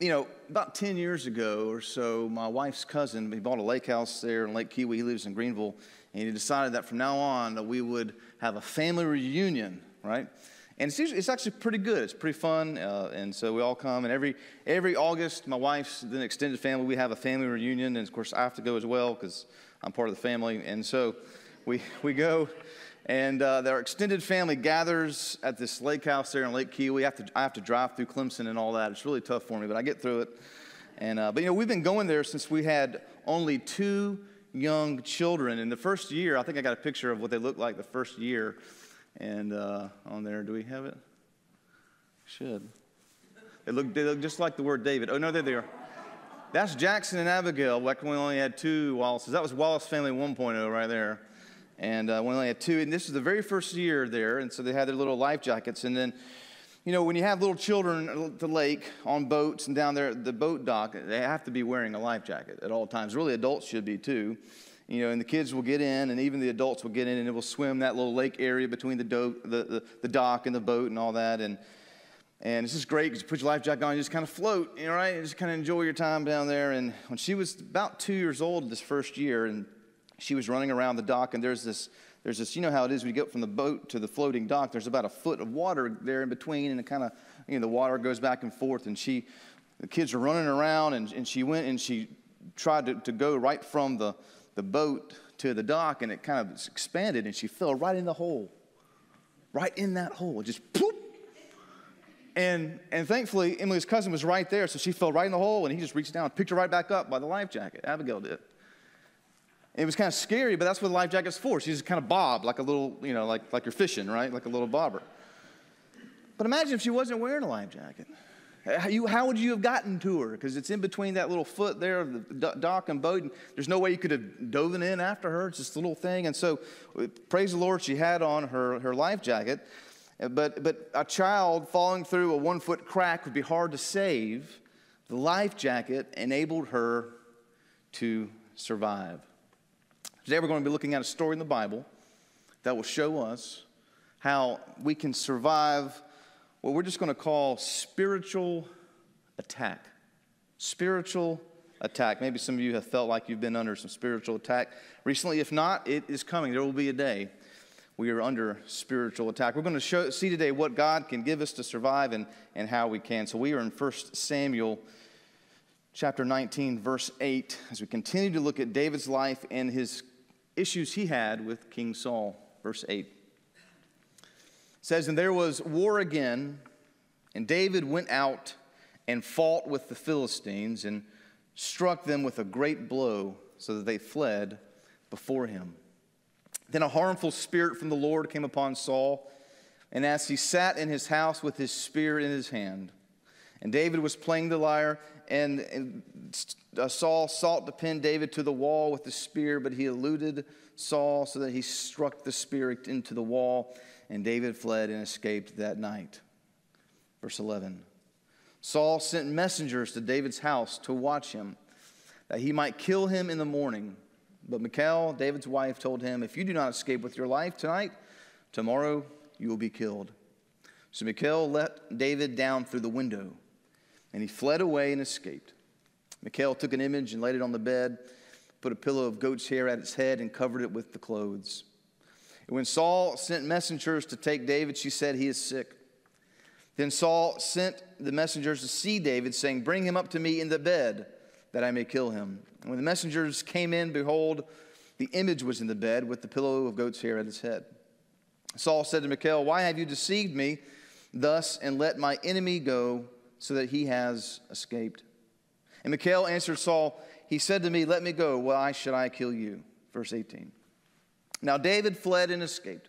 you know, about 10 years ago or so, my wife's cousin, he bought a lake house there in Lake Keowee. He lives in Greenville. And he decided that from now on, we would have a family reunion, right? And it's, usually, it's actually pretty good. It's pretty fun. Uh, and so we all come. And every, every August, my wife's the extended family, we have a family reunion. And of course, I have to go as well because I'm part of the family. And so we, we go. And uh, our extended family gathers at this lake house there in Lake Keowee. I have, to, I have to drive through Clemson and all that. It's really tough for me, but I get through it. And, uh, but you know, we've been going there since we had only two young children. In the first year, I think I got a picture of what they looked like the first year. And uh, on there, do we have it? Should. They look, they look just like the word David. Oh, no, there they are. That's Jackson and Abigail. Back when we only had two Wallaces. That was Wallace Family 1.0 right there. And uh, when they had two, and this is the very first year there, and so they had their little life jackets. And then, you know, when you have little children at the lake on boats and down there at the boat dock, they have to be wearing a life jacket at all times. Really, adults should be too. You know, and the kids will get in, and even the adults will get in, and it will swim that little lake area between the, do- the, the, the dock and the boat and all that. And and it's just great because you put your life jacket on, you just kind of float, you know, right? You just kind of enjoy your time down there. And when she was about two years old this first year, and she was running around the dock, and there's this, there's this, you know how it is when you get from the boat to the floating dock, there's about a foot of water there in between, and it kind of, you know, the water goes back and forth, and she, the kids are running around, and, and she went and she tried to, to go right from the, the boat to the dock, and it kind of expanded, and she fell right in the hole, right in that hole, just poof. And, and thankfully, Emily's cousin was right there, so she fell right in the hole, and he just reached down and picked her right back up by the life jacket. Abigail did. It was kind of scary, but that's what the life jacket's for. She's just kind of bob, like a little, you know, like, like you're fishing, right? Like a little bobber. But imagine if she wasn't wearing a life jacket. How, you, how would you have gotten to her? Because it's in between that little foot there the dock and boat, and there's no way you could have dove in after her. It's this little thing. And so, praise the Lord, she had on her, her life jacket. Uh, but, but a child falling through a one foot crack would be hard to save. The life jacket enabled her to survive. Today we're going to be looking at a story in the Bible that will show us how we can survive what we're just going to call spiritual attack. Spiritual attack. Maybe some of you have felt like you've been under some spiritual attack recently. If not, it is coming. There will be a day we are under spiritual attack. We're going to show, see today what God can give us to survive and, and how we can. So we are in 1 Samuel chapter 19, verse 8, as we continue to look at David's life and his issues he had with King Saul. Verse 8 it says, And there was war again, and David went out and fought with the Philistines and struck them with a great blow so that they fled before him. Then a harmful spirit from the Lord came upon Saul, and as he sat in his house with his spear in his hand, and David was playing the lyre, and, and uh, Saul sought to pin David to the wall with the spear, but he eluded Saul so that he struck the spear into the wall, and David fled and escaped that night. Verse 11 Saul sent messengers to David's house to watch him, that he might kill him in the morning. But Michal, David's wife, told him, If you do not escape with your life tonight, tomorrow you will be killed. So Michal let David down through the window, and he fled away and escaped. Michal took an image and laid it on the bed, put a pillow of goat's hair at its head, and covered it with the clothes. And when Saul sent messengers to take David, she said, He is sick. Then Saul sent the messengers to see David, saying, Bring him up to me in the bed, that I may kill him. And when the messengers came in, behold, the image was in the bed with the pillow of goat's hair at its head. Saul said to Michal, Why have you deceived me thus and let my enemy go so that he has escaped? And Michal answered Saul, He said to me, Let me go. Why should I kill you? Verse 18. Now David fled and escaped.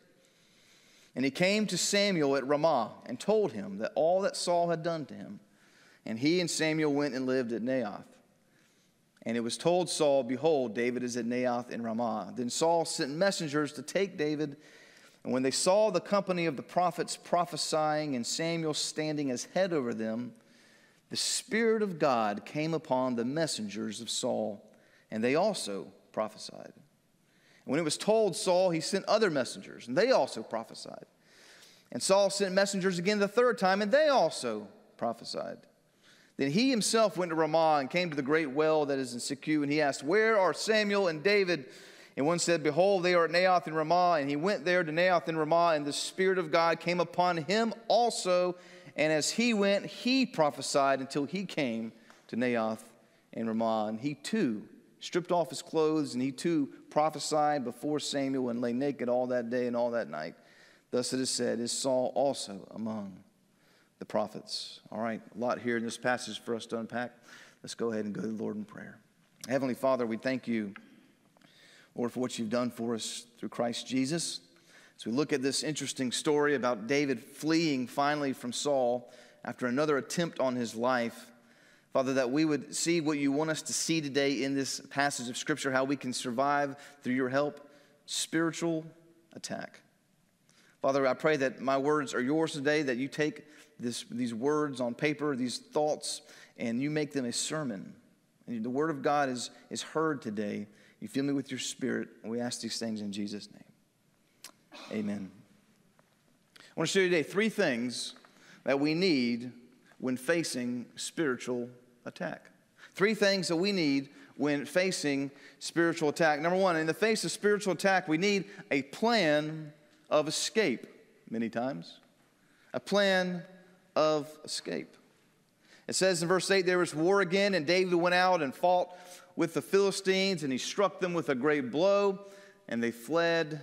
And he came to Samuel at Ramah and told him that all that Saul had done to him. And he and Samuel went and lived at Naioth. And it was told Saul, Behold, David is at Naioth in Ramah. Then Saul sent messengers to take David. And when they saw the company of the prophets prophesying and Samuel standing as head over them, the Spirit of God came upon the messengers of Saul, and they also prophesied. And when it was told Saul, he sent other messengers, and they also prophesied. And Saul sent messengers again the third time, and they also prophesied. Then he himself went to Ramah and came to the great well that is in Secu, and he asked, Where are Samuel and David? And one said, Behold, they are at Naioth in Ramah. And he went there to Naioth in Ramah, and the Spirit of God came upon him also. And as he went, he prophesied until he came to Naioth and Ramah. And he too stripped off his clothes, and he too prophesied before Samuel and lay naked all that day and all that night. Thus it is said, Is Saul also among the prophets? All right, a lot here in this passage for us to unpack. Let's go ahead and go to the Lord in prayer. Heavenly Father, we thank you, Lord, for what you've done for us through Christ Jesus. As we look at this interesting story about David fleeing finally from Saul after another attempt on his life, Father, that we would see what you want us to see today in this passage of Scripture, how we can survive through your help spiritual attack. Father, I pray that my words are yours today, that you take this, these words on paper, these thoughts, and you make them a sermon. And the word of God is, is heard today. You fill me with your spirit, and we ask these things in Jesus' name. Amen. I want to show you today three things that we need when facing spiritual attack. Three things that we need when facing spiritual attack. Number one, in the face of spiritual attack, we need a plan of escape, many times. A plan of escape. It says in verse 8 there was war again, and David went out and fought with the Philistines, and he struck them with a great blow, and they fled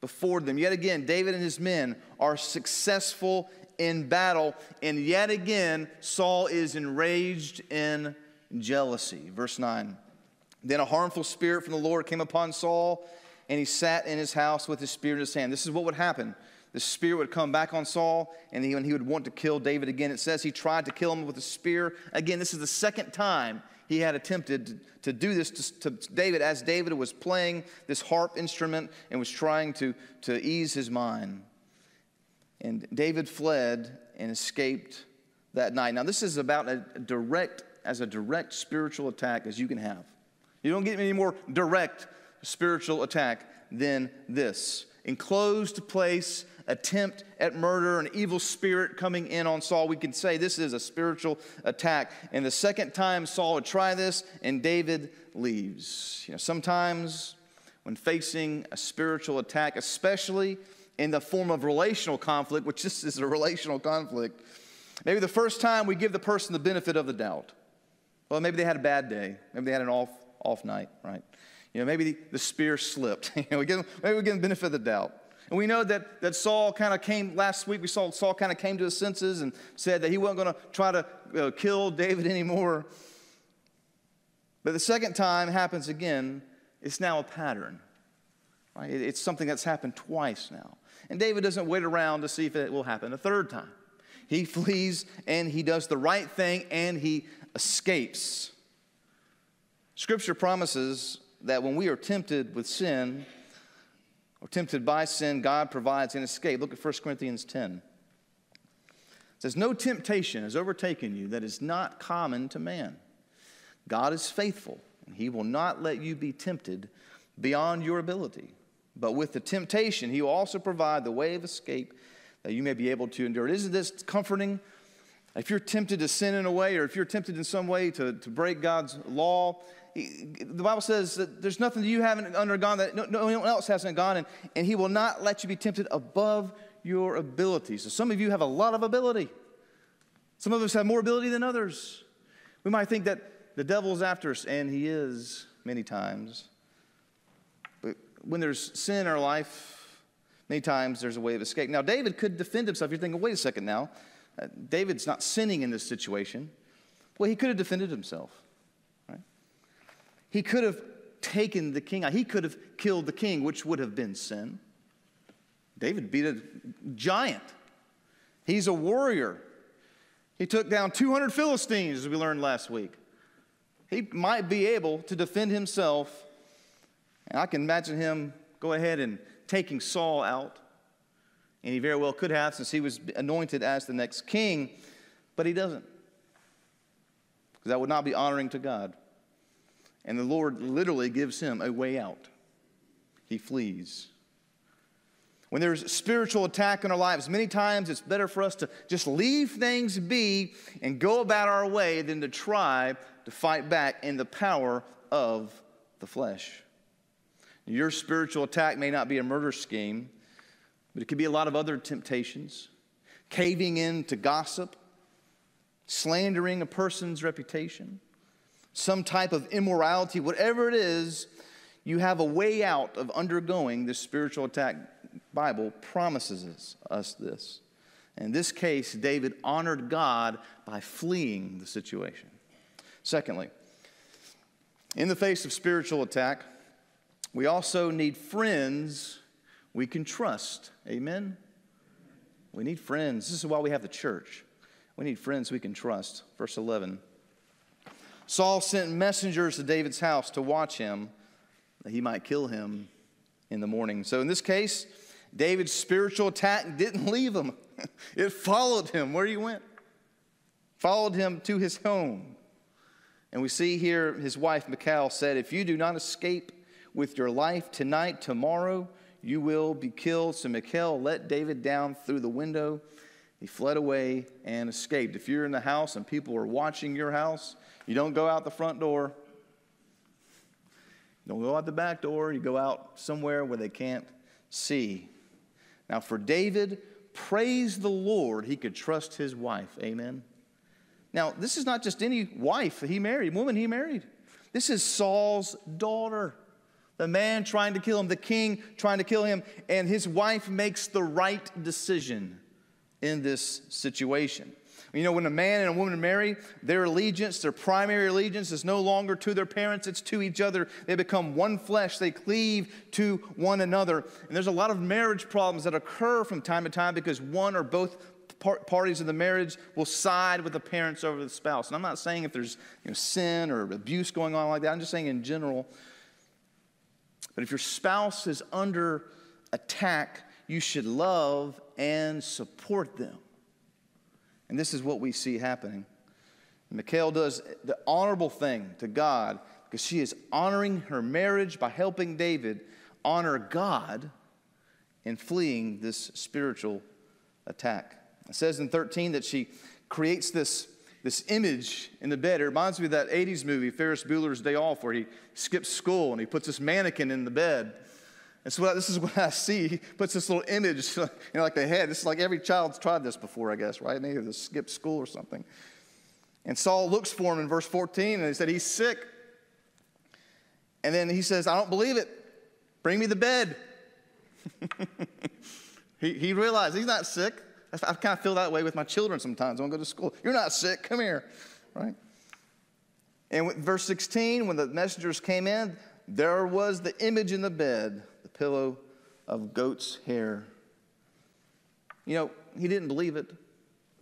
before them. Yet again, David and his men are successful in battle. And yet again, Saul is enraged in jealousy. Verse 9 Then a harmful spirit from the Lord came upon Saul, and he sat in his house with his spear in his hand. This is what would happen. The spear would come back on Saul, and he, and he would want to kill David again. It says he tried to kill him with a spear. Again, this is the second time he had attempted to, do this to, to, David as David was playing this harp instrument and was trying to, to ease his mind. And David fled and escaped that night. Now, this is about a direct, as a direct spiritual attack as you can have. You don't get any more direct spiritual attack than this. Enclosed place, attempt at murder, an evil spirit coming in on Saul. We can say this is a spiritual attack. And the second time Saul would try this, and David leaves. You know, sometimes when facing a spiritual attack, especially in the form of relational conflict, which this is a relational conflict. Maybe the first time we give the person the benefit of the doubt. Well, maybe they had a bad day. Maybe they had an off, off night, right? You know, maybe the, the spear slipped. you know, we give, maybe we give the benefit of the doubt. And we know that, that Saul kind of came, last week we saw Saul kind of came to his senses and said that he wasn't going to try to uh, kill David anymore. But the second time happens again, it's now a pattern. Right? It's something that's happened twice now. And David doesn't wait around to see if it will happen a third time. He flees and he does the right thing and he escapes. Scripture promises that when we are tempted with sin or tempted by sin, God provides an escape. Look at 1 Corinthians 10. It says, No temptation has overtaken you that is not common to man. God is faithful, and he will not let you be tempted beyond your ability. But with the temptation, he will also provide the way of escape that you may be able to endure. Isn't this comforting? If you're tempted to sin in a way, or if you're tempted in some way to, to break God's law, the Bible says that there's nothing that you haven't undergone that no, no one else hasn't gone, and, and He will not let you be tempted above your ability. So some of you have a lot of ability. Some of us have more ability than others. We might think that the devil is after us, and he is many times But when there's sin in our life, many times there's a way of escape. Now, David could defend himself. You're thinking, wait a second now. Uh, David's not sinning in this situation. Well, he could have defended himself? He could have taken the king. He could have killed the king, which would have been sin. David beat a giant. He's a warrior. He took down 200 Philistines, as we learned last week. He might be able to defend himself and I can imagine him go ahead and taking Saul out. And he very well could have, since he was anointed as the next king, but he doesn't. Because that would not be honoring to God. And the Lord literally gives him a way out. He flees. when there's spiritual attack in our lives, many times it's better for us to just leave things be and go about our way than to try to fight back in the power of the flesh. Your spiritual attack may not be a murder scheme, but it could be a lot of other temptations caving in to gossip, slandering a person's reputation, some type of immorality, whatever it is, you have a way out of undergoing this spiritual attack. Bible promises us this. In this case, David honored God by fleeing the situation. Secondly, in the face of spiritual attack, we also need friends we can trust. Amen? We need friends. This is why we have the church. We need friends we can trust. Verse 11 Saul sent messengers to David's house to watch him, that he might kill him in the morning. So in this case, David's spiritual attack didn't leave him, it followed him where he went, followed him to his home. And we see here his wife Michal said, If you do not escape with your life tonight, tomorrow you will be killed. So Michal let David down through the window. He fled away and escaped. If you're in the house and people are watching your house, you don't go out the front door. You don't go out the back door. You go out somewhere where they can't see. Now, for David, praise the Lord, he could trust his wife. Amen. Now, this is not just any wife he married, woman he married. This is Saul's daughter. The man trying to kill him, the king trying to kill him, and his wife makes the right decision in this situation. You know, when a man and a woman marry, their allegiance, their primary allegiance, is no longer to their parents, it's to each other. They become one flesh, they cleave to one another. And there's a lot of marriage problems that occur from time to time because one or both parties of the marriage will side with the parents over the spouse. And I'm not saying if there's you know, sin or abuse going on like that, I'm just saying in general. But if your spouse is under attack, you should love and support them. And this is what we see happening. Michal does the honorable thing to God because she is honoring her marriage by helping David honor God in fleeing this spiritual attack. It says in 13 that she creates this, this image in the bed. It reminds me of that 80s movie, Ferris Bueller's Day Off, where he skips school and he puts this mannequin in the bed. And so this is what I see. He puts this little image, you know, like the head. This is like every child's tried this before, I guess, right? Maybe to skip school or something. And Saul looks for him in verse 14, and he said, He's sick. And then he says, I don't believe it. Bring me the bed. he, he realized he's not sick. I, kind of feel that way with my children sometimes I go to school. You're not sick. Come here. Right? And verse 16, when the messengers came in, there was the image in the bed pillow of goat's hair. You know, he didn't believe it,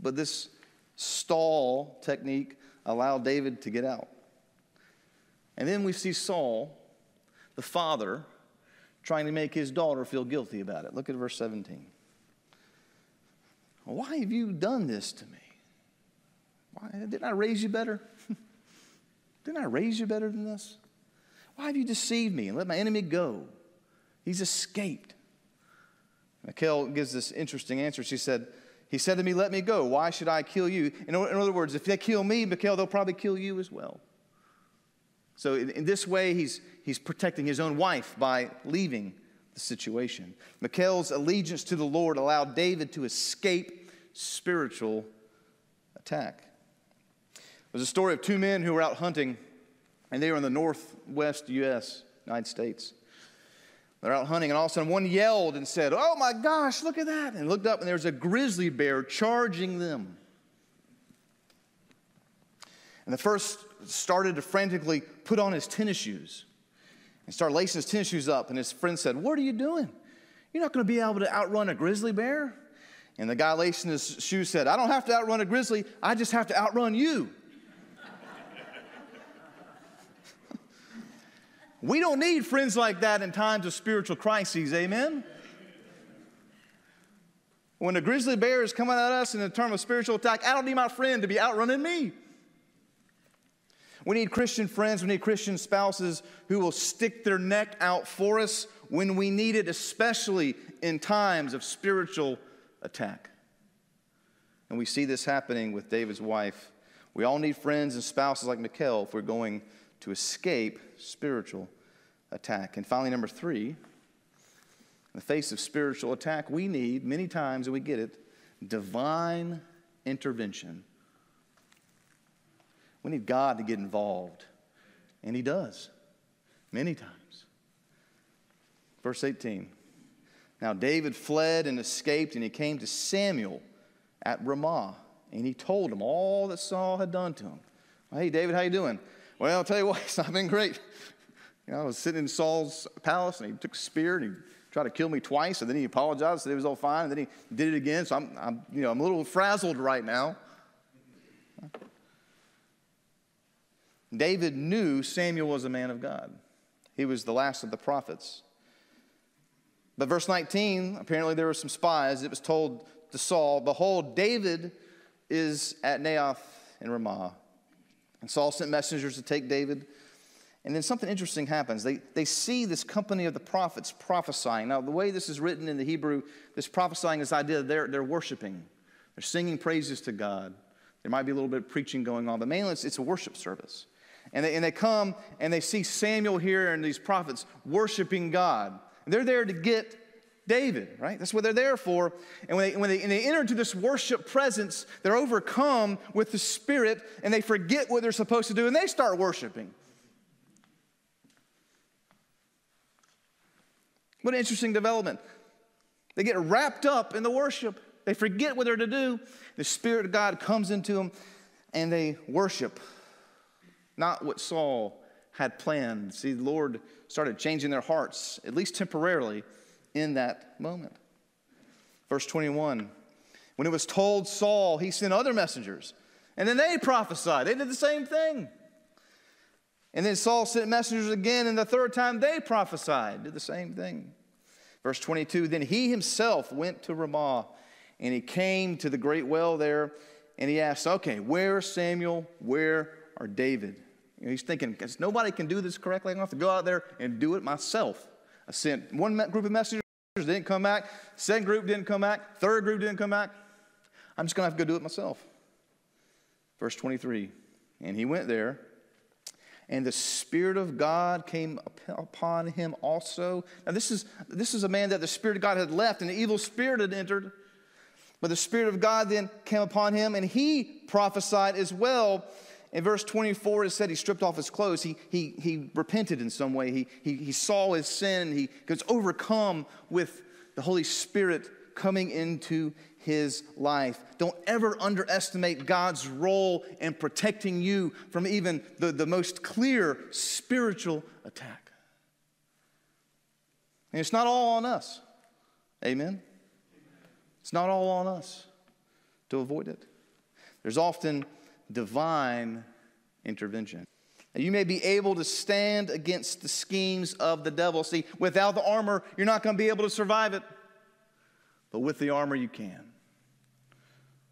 but this stall technique allowed David to get out. And then we see Saul, the father, trying to make his daughter feel guilty about it. Look at verse 17. Why have you done this to me? Why, didn't I raise you better? didn't I raise you better than this? Why have you deceived me and let my enemy go? He's escaped. Michal gives this interesting answer. She said, He said to me, Let me go. Why should I kill you? In, other words, if they kill me, Michal, they'll probably kill you as well. So, in, in this way, he's, he's protecting his own wife by leaving the situation. Michal's allegiance to the Lord allowed David to escape spiritual attack. There's a story of two men who were out hunting, and they were in the northwest U.S., United States. They're out hunting, and all of a sudden one yelled and said, Oh my gosh, look at that. And looked up, and there's a grizzly bear charging them. And the first started to frantically put on his tennis shoes and started lacing his tennis shoes up. And his friend said, What are you doing? You're not going to be able to outrun a grizzly bear. And the guy lacing his shoes said, I don't have to outrun a grizzly, I just have to outrun you. We don't need friends like that in times of spiritual crises, amen? When a grizzly bear is coming at us in a term of spiritual attack, I don't need my friend to be outrunning me. We need Christian friends, we need Christian spouses who will stick their neck out for us when we need it, especially in times of spiritual attack. And we see this happening with David's wife. We all need friends and spouses like Michal if we're going to escape spiritual attack. And finally, number three, in the face of spiritual attack, we need, many times, and we get it, divine intervention. We need God to get involved. And He does, many times. Verse 18. Now David fled and escaped, and he came to Samuel at Ramah, and he told him all that Saul had done to him. Hey, David, how you doing? Well, I'll tell you what, it's not been great. You know, I was sitting in Saul's palace, and he took a spear and he tried to kill me twice, and then he apologized, said it was all fine, and then he did it again. So I'm, I'm you know, I'm a little frazzled right now. David knew Samuel was a man of God. He was the last of the prophets. But verse 19, apparently there were some spies. It was told to Saul, Behold, David is at Naioth in Ramah. And Saul sent messengers to take David. And then something interesting happens. They, they see this company of the prophets prophesying. Now, the way this is written in the Hebrew, this prophesying is idea that they're, they're worshiping, they're singing praises to God. There might be a little bit of preaching going on, but mainly it's, it's a worship service. And they, and they come and they see Samuel here and these prophets worshiping God. And they're there to get David, right? That's what they're there for. And when they, when they, and they enter into this worship presence, they're overcome with the Spirit and they forget what they're supposed to do and they start worshiping. What an interesting development. They get wrapped up in the worship. They forget what they're to do. The Spirit of God comes into them and they worship. Not what Saul had planned. See, the Lord started changing their hearts, at least temporarily, in that moment. Verse 21 When it was told Saul, he sent other messengers, and then they prophesied. They did the same thing. And then Saul sent messengers again, and the third time they prophesied, did the same thing. Verse 22 Then he himself went to Ramah, and he came to the great well there, and he asked, Okay, where Samuel? Where are David? You know, he's thinking, because nobody can do this correctly, I'm going to have to go out there and do it myself. I sent one group of messengers didn't come back. Second group didn't come back. Third group didn't come back. I'm just going to have to go do it myself. Verse 23. And he went there, and the Spirit of God came upon him also. Now, this is, this is a man that the Spirit of God had left, and the evil spirit had entered. But the Spirit of God then came upon him, and he prophesied as well. In verse 24, it said he stripped off his clothes. He, he, he repented in some way. He, he, he saw his sin. He gets overcome with the Holy Spirit coming into his life. Don't ever underestimate God's role in protecting you from even the, the most clear spiritual attack. And it's not all on us. Amen? It's not all on us to avoid it. There's often divine intervention. You may be able to stand against the schemes of the devil. See, without the armor, you're not going to be able to survive it. But with the armor, you can.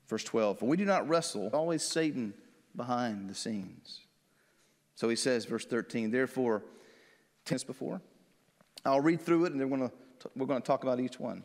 Verse 12 For we do not wrestle, always Satan behind the scenes. So he says, verse 13, therefore, tense before. I'll read through it and we're going to, we're going to talk about each one.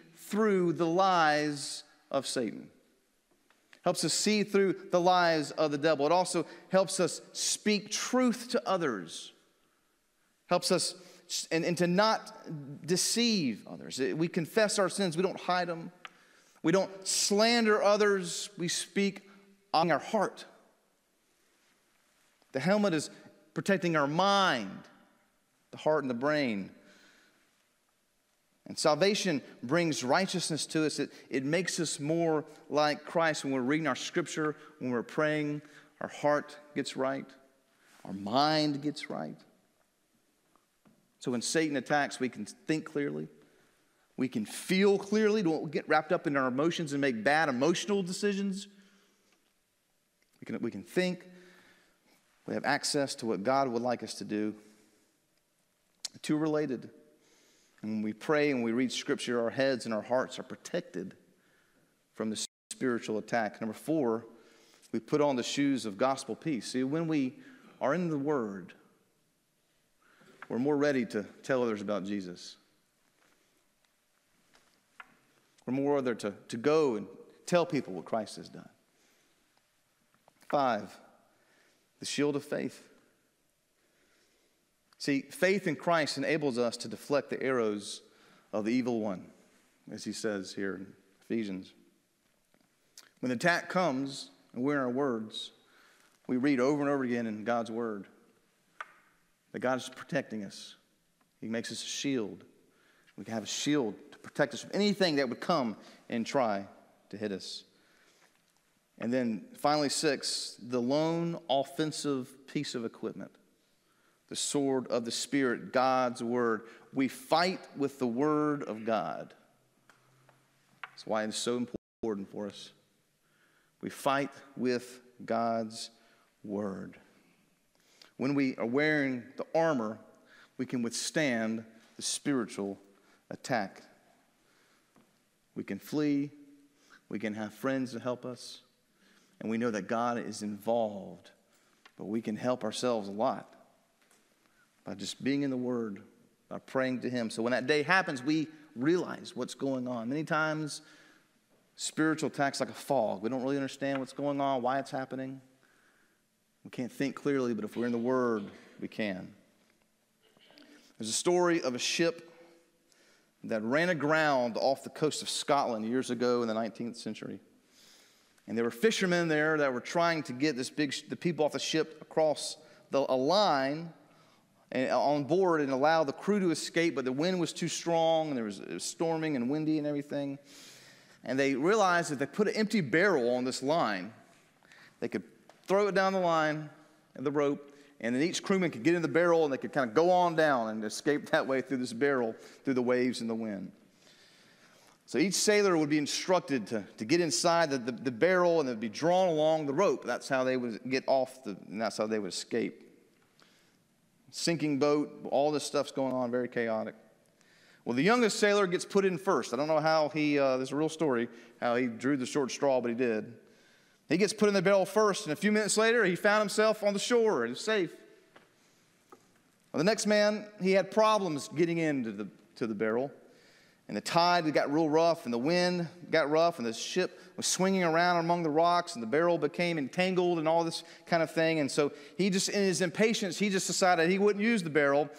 through the lies of Satan. Helps us see through the lies of the devil. It also helps us speak truth to others. Helps us and, and to not deceive others. We confess our sins, we don't hide them. We don't slander others, we speak on our heart. The helmet is protecting our mind, the heart, and the brain. And salvation brings righteousness to us. It, it makes us more like Christ when we're reading our scripture, when we're praying, our heart gets right, our mind gets right. So when Satan attacks, we can think clearly. We can feel clearly. Don't get wrapped up in our emotions and make bad emotional decisions. We can, we can think. We have access to what God would like us to do. Two related. And when we pray and we read Scripture, our heads and our hearts are protected from the spiritual attack. Number four, we put on the shoes of gospel peace. See, when we are in the Word, we're more ready to tell others about Jesus. We're more ready to, to go and tell people what Christ has done. Five, the shield of faith. See, faith in Christ enables us to deflect the arrows of the evil one, as he says here in Ephesians. When the attack comes and we're in our words, we read over and over again in God's word that God is protecting us. He makes us a shield. We can have a shield to protect us from anything that would come and try to hit us. And then finally, six, the lone offensive piece of equipment the sword of the Spirit, God's word. We fight with the word of God. That's why it's so important for us. We fight with God's word. When we are wearing the armor, we can withstand the spiritual attack. We can flee, we can have friends to help us, and we know that God is involved. But we can help ourselves a lot by just being in the Word, by praying to Him. So when that day happens, we realize what's going on. Many times, spiritual attacks like a fog. We don't really understand what's going on, why it's happening. We can't think clearly, but if we're in the Word, we can. There's a story of a ship that ran aground off the coast of Scotland years ago in the 19th century. And there were fishermen there that were trying to get this big, the people off the ship across the, a line and, on board and allow the crew to escape, but the wind was too strong and there was, was storming and windy and everything. And they realized that they put an empty barrel on this line. They could throw it down the line and the rope, and then each crewman could get in the barrel and they could kind of go on down and escape that way through this barrel, through the waves and the wind. So each sailor would be instructed to, to get inside the, the, the barrel and they'd be drawn along the rope. That's how they would get off, the, and that's how they would escape. Sinking boat, all this stuff's going on, very chaotic. Well, the youngest sailor gets put in first. I don't know how he, uh, this is a real story, how he drew the short straw, but he did. He gets put in the barrel first, and a few minutes later, he found himself on the shore and safe. Well, the next man, he had problems getting into the, to the barrel. And the tide got real rough, and the wind got rough, and the ship was swinging around among the rocks, and the barrel became entangled, and all this kind of thing. And so he just, in his impatience, he just decided he wouldn't use the barrel.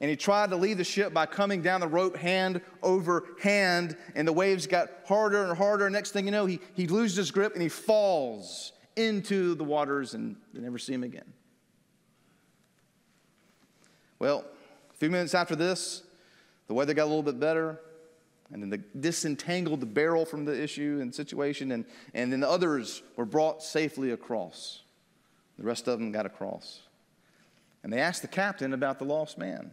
And he tried to leave the ship by coming down the rope hand over hand, and the waves got harder and harder. Next thing you know, he, he loses his grip and he falls into the waters, and they never see him again. Well, a few minutes after this, the weather got a little bit better, and then they disentangled the barrel from the issue and situation, and, and then the others were brought safely across. The rest of them got across. And they asked the captain about the lost man.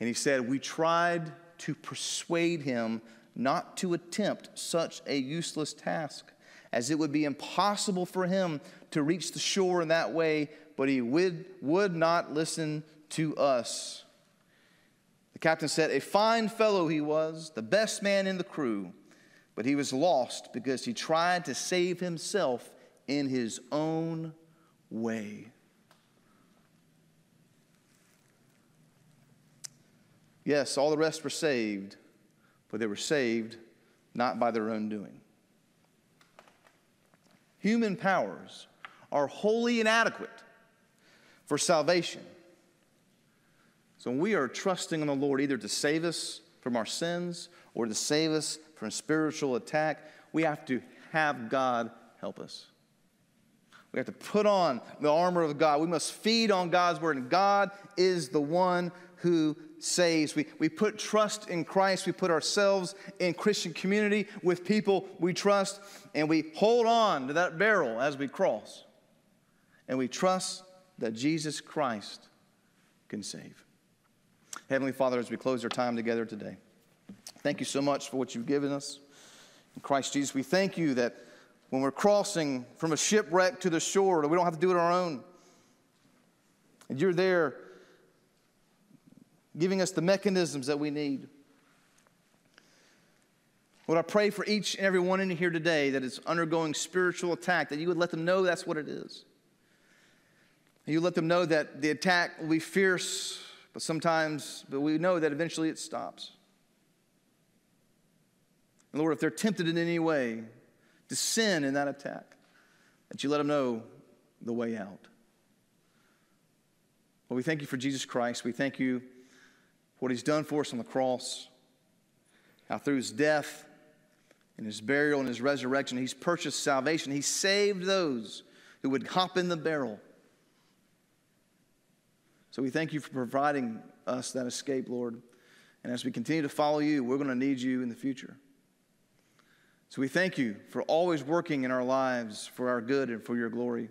And he said, We tried to persuade him not to attempt such a useless task, as it would be impossible for him to reach the shore in that way, but he would, would not listen to us. The captain said, A fine fellow he was, the best man in the crew, but he was lost because he tried to save himself in his own way. Yes, all the rest were saved, but they were saved not by their own doing. Human powers are wholly inadequate for salvation. So when we are trusting on the Lord either to save us from our sins or to save us from spiritual attack, we have to have God help us. We have to put on the armor of God. We must feed on God's word, and God is the one who saves. We, we put trust in Christ. We put ourselves in Christian community with people we trust, and we hold on to that barrel as we cross. And we trust that Jesus Christ can save. Heavenly Father, as we close our time together today, thank you so much for what you've given us. In Christ Jesus, we thank you that when we're crossing from a shipwreck to the shore, we don't have to do it on our own. And you're there giving us the mechanisms that we need. Lord, I pray for each and every one in here today that is undergoing spiritual attack, that you would let them know that's what it is. You let them know that the attack will be fierce, but sometimes, but we know that eventually it stops. And Lord, if they're tempted in any way to sin in that attack, that you let them know the way out. Well, we thank you for Jesus Christ. We thank you for what he's done for us on the cross, how through his death and his burial and his resurrection, he's purchased salvation. He saved those who would hop in the barrel. So we thank you for providing us that escape, Lord. And as we continue to follow you, we're going to need you in the future. So we thank you for always working in our lives for our good and for your glory.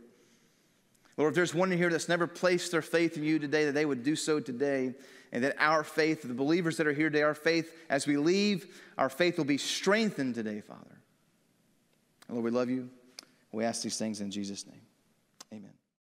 Lord, if there's one in here that's never placed their faith in you today, that they would do so today, and that our faith, the believers that are here today, our faith, as we leave, our faith will be strengthened today, Father. Lord, we love you. We ask these things in Jesus' name.